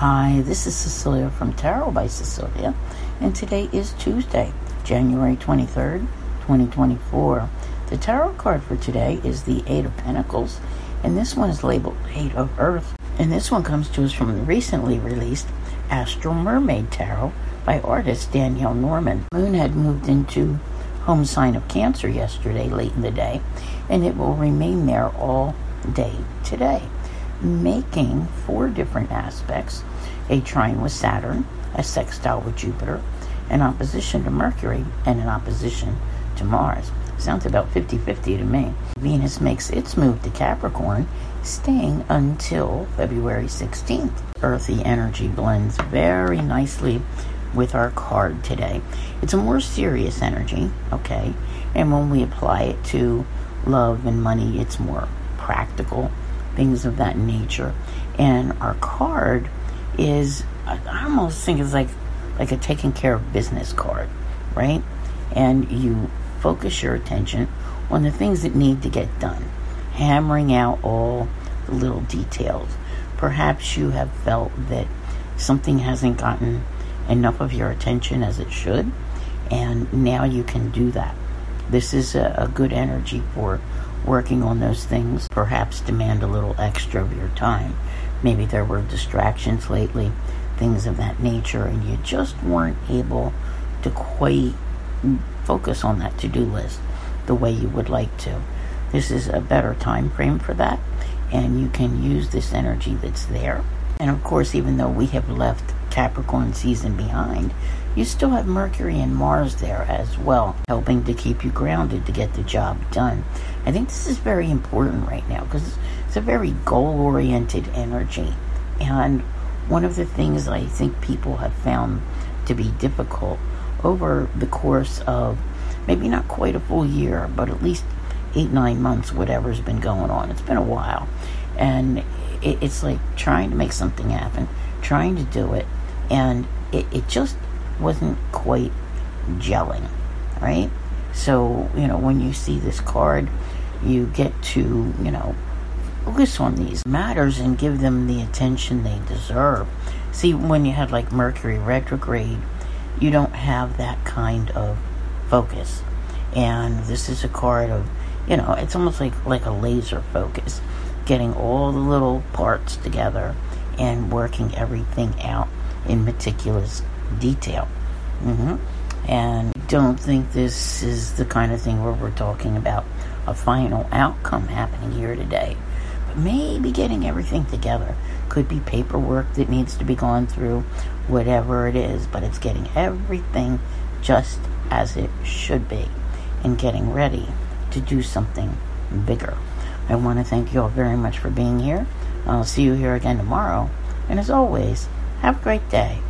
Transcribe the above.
Hi, this is Cecilia from Tarot by Cecilia, and today is Tuesday, January 23rd, 2024. The tarot card for today is the Eight of Pentacles, and this one is labeled Eight of Earth. And this one comes to us from the recently released Astral Mermaid Tarot by artist Danielle Norman. Moon had moved into home sign of Cancer yesterday, late in the day, and it will remain there all day today making four different aspects a trine with Saturn, a sextile with Jupiter, an opposition to Mercury, and an opposition to Mars. Sounds about 50 50 to me. Venus makes its move to Capricorn, staying until February 16th. Earthy energy blends very nicely with our card today. It's a more serious energy, okay? And when we apply it to love and money, it's more practical things of that nature. And our card is, I almost think it's like like a taking care of business card, right? And you focus your attention on the things that need to get done, hammering out all the little details. Perhaps you have felt that something hasn't gotten enough of your attention as it should, and now you can do that. This is a, a good energy for working on those things perhaps demand a little extra of your time. Maybe there were distractions lately, things of that nature, and you just weren't able to quite focus on that to do list the way you would like to. This is a better time frame for that, and you can use this energy that's there. And of course, even though we have left Capricorn season behind, you still have Mercury and Mars there as well, helping to keep you grounded to get the job done. I think this is very important right now because it's a very goal oriented energy. And one of the things I think people have found to be difficult over the course of maybe not quite a full year, but at least eight, nine months, whatever's been going on. It's been a while. And it's like trying to make something happen, trying to do it, and it, it just wasn't quite gelling, right? So, you know, when you see this card, you get to, you know, focus on these matters and give them the attention they deserve. See, when you have like Mercury retrograde, you don't have that kind of focus. And this is a card of, you know, it's almost like like a laser focus, getting all the little parts together and working everything out in meticulous detail. Mm-hmm. And don't think this is the kind of thing where we're talking about a final outcome happening here today. But maybe getting everything together. Could be paperwork that needs to be gone through, whatever it is, but it's getting everything just as it should be and getting ready to do something bigger. I want to thank you all very much for being here. I'll see you here again tomorrow. And as always, have a great day.